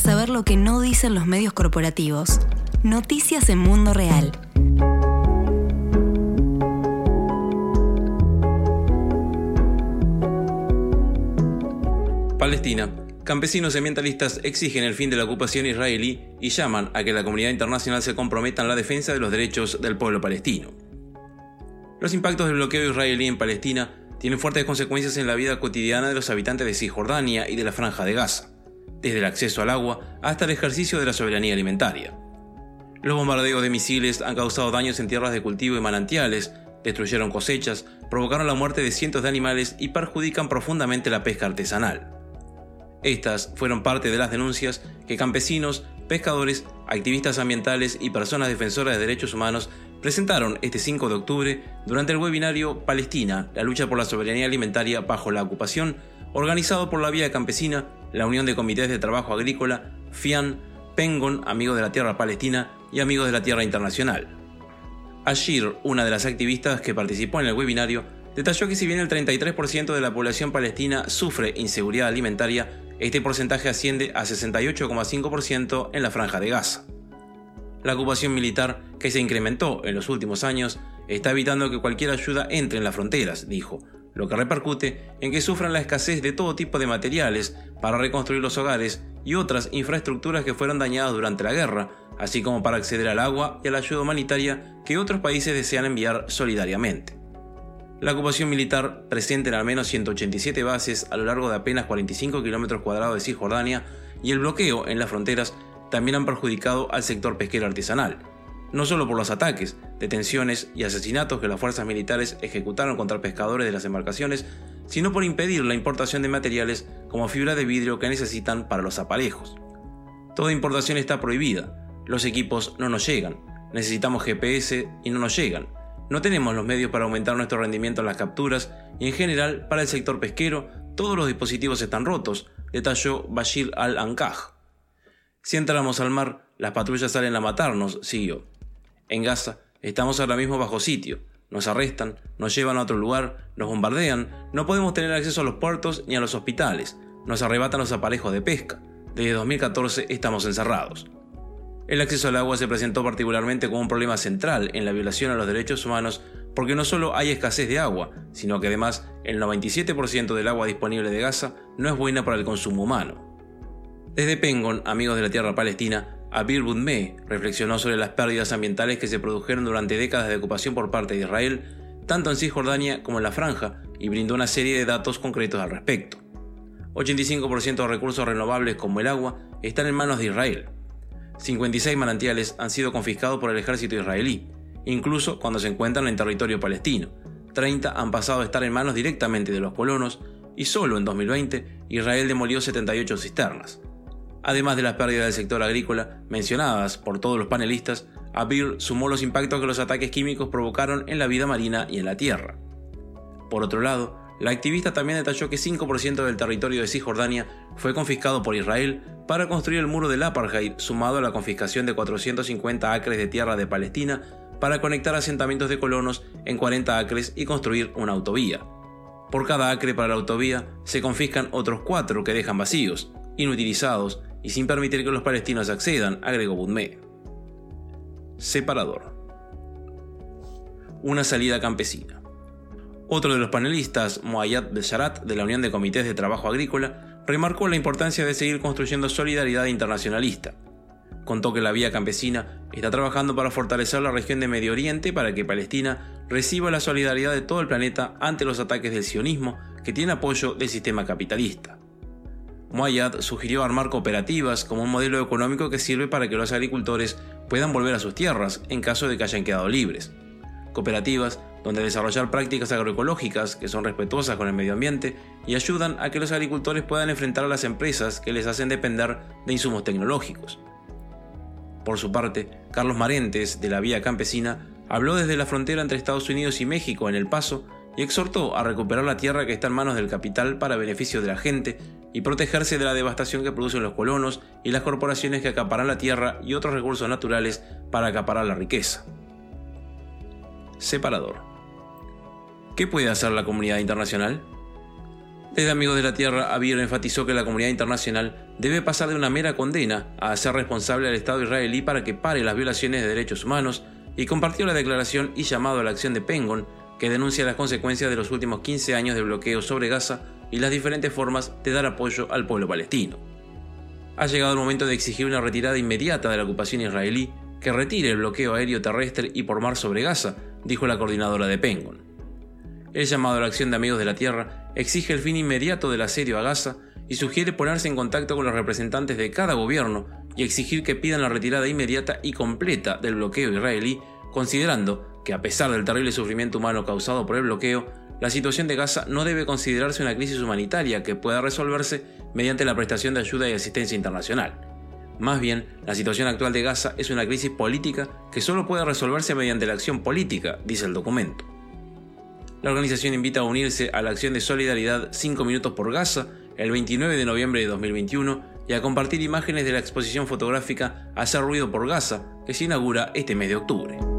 saber lo que no dicen los medios corporativos. Noticias en Mundo Real. Palestina. Campesinos y ambientalistas exigen el fin de la ocupación israelí y llaman a que la comunidad internacional se comprometa en la defensa de los derechos del pueblo palestino. Los impactos del bloqueo israelí en Palestina tienen fuertes consecuencias en la vida cotidiana de los habitantes de Cisjordania y de la Franja de Gaza, desde el acceso al agua hasta el ejercicio de la soberanía alimentaria. Los bombardeos de misiles han causado daños en tierras de cultivo y manantiales, destruyeron cosechas, provocaron la muerte de cientos de animales y perjudican profundamente la pesca artesanal. Estas fueron parte de las denuncias que campesinos, pescadores, activistas ambientales y personas defensoras de derechos humanos presentaron este 5 de octubre durante el webinario Palestina, la lucha por la soberanía alimentaria bajo la ocupación, organizado por la Vía Campesina, la Unión de Comités de Trabajo Agrícola, FIAN, Pengon, Amigos de la Tierra Palestina y Amigos de la Tierra Internacional. Ashir, una de las activistas que participó en el webinario, detalló que si bien el 33% de la población palestina sufre inseguridad alimentaria, este porcentaje asciende a 68,5% en la franja de Gaza. La ocupación militar, que se incrementó en los últimos años, está evitando que cualquier ayuda entre en las fronteras, dijo, lo que repercute en que sufran la escasez de todo tipo de materiales para reconstruir los hogares y otras infraestructuras que fueron dañadas durante la guerra, así como para acceder al agua y a la ayuda humanitaria que otros países desean enviar solidariamente. La ocupación militar, presente en al menos 187 bases a lo largo de apenas 45 kilómetros cuadrados de Cisjordania, y el bloqueo en las fronteras también han perjudicado al sector pesquero artesanal, no solo por los ataques, detenciones y asesinatos que las fuerzas militares ejecutaron contra pescadores de las embarcaciones, sino por impedir la importación de materiales como fibra de vidrio que necesitan para los aparejos. Toda importación está prohibida, los equipos no nos llegan, necesitamos GPS y no nos llegan, no tenemos los medios para aumentar nuestro rendimiento en las capturas y en general para el sector pesquero todos los dispositivos están rotos, detalló Bashir al-Ankaj. Si entramos al mar, las patrullas salen a matarnos, siguió. En Gaza estamos ahora mismo bajo sitio. Nos arrestan, nos llevan a otro lugar, nos bombardean, no podemos tener acceso a los puertos ni a los hospitales, nos arrebatan los aparejos de pesca. Desde 2014 estamos encerrados. El acceso al agua se presentó particularmente como un problema central en la violación a los derechos humanos porque no solo hay escasez de agua, sino que además el 97% del agua disponible de Gaza no es buena para el consumo humano. Desde Pengon, amigos de la tierra palestina, Abir Budme reflexionó sobre las pérdidas ambientales que se produjeron durante décadas de ocupación por parte de Israel, tanto en Cisjordania como en la Franja, y brindó una serie de datos concretos al respecto. 85% de recursos renovables como el agua están en manos de Israel, 56 manantiales han sido confiscados por el ejército israelí, incluso cuando se encuentran en territorio palestino. 30 han pasado a estar en manos directamente de los colonos y solo en 2020 Israel demolió 78 cisternas. Además de las pérdidas del sector agrícola mencionadas por todos los panelistas, Abir sumó los impactos que los ataques químicos provocaron en la vida marina y en la tierra. Por otro lado, la activista también detalló que 5% del territorio de Cisjordania fue confiscado por Israel para construir el muro del apartheid, sumado a la confiscación de 450 acres de tierra de Palestina para conectar asentamientos de colonos en 40 acres y construir una autovía. Por cada acre para la autovía se confiscan otros 4 que dejan vacíos, inutilizados y sin permitir que los palestinos accedan, agregó Budme. Separador. Una salida campesina. Otro de los panelistas, Moayat Besharat, de la Unión de Comités de Trabajo Agrícola, remarcó la importancia de seguir construyendo solidaridad internacionalista. Contó que la Vía Campesina está trabajando para fortalecer la región de Medio Oriente para que Palestina reciba la solidaridad de todo el planeta ante los ataques del sionismo que tiene apoyo del sistema capitalista. Moayat sugirió armar cooperativas como un modelo económico que sirve para que los agricultores puedan volver a sus tierras en caso de que hayan quedado libres. Cooperativas donde desarrollar prácticas agroecológicas que son respetuosas con el medio ambiente y ayudan a que los agricultores puedan enfrentar a las empresas que les hacen depender de insumos tecnológicos. Por su parte, Carlos Marentes, de la Vía Campesina, habló desde la frontera entre Estados Unidos y México en El Paso y exhortó a recuperar la tierra que está en manos del capital para beneficio de la gente y protegerse de la devastación que producen los colonos y las corporaciones que acaparan la tierra y otros recursos naturales para acaparar la riqueza. Separador. ¿Qué puede hacer la comunidad internacional? Desde Amigos de la Tierra, Abir enfatizó que la comunidad internacional debe pasar de una mera condena a hacer responsable al Estado israelí para que pare las violaciones de derechos humanos y compartió la declaración y llamado a la acción de Pengon, que denuncia las consecuencias de los últimos 15 años de bloqueo sobre Gaza y las diferentes formas de dar apoyo al pueblo palestino. Ha llegado el momento de exigir una retirada inmediata de la ocupación israelí, que retire el bloqueo aéreo terrestre y por mar sobre Gaza, dijo la coordinadora de Pengon. El llamado a la acción de Amigos de la Tierra exige el fin inmediato del asedio a Gaza y sugiere ponerse en contacto con los representantes de cada gobierno y exigir que pidan la retirada inmediata y completa del bloqueo israelí, considerando que a pesar del terrible sufrimiento humano causado por el bloqueo, la situación de Gaza no debe considerarse una crisis humanitaria que pueda resolverse mediante la prestación de ayuda y asistencia internacional. Más bien, la situación actual de Gaza es una crisis política que solo puede resolverse mediante la acción política, dice el documento. La organización invita a unirse a la acción de solidaridad 5 minutos por Gaza el 29 de noviembre de 2021 y a compartir imágenes de la exposición fotográfica Hacer ruido por Gaza que se inaugura este mes de octubre.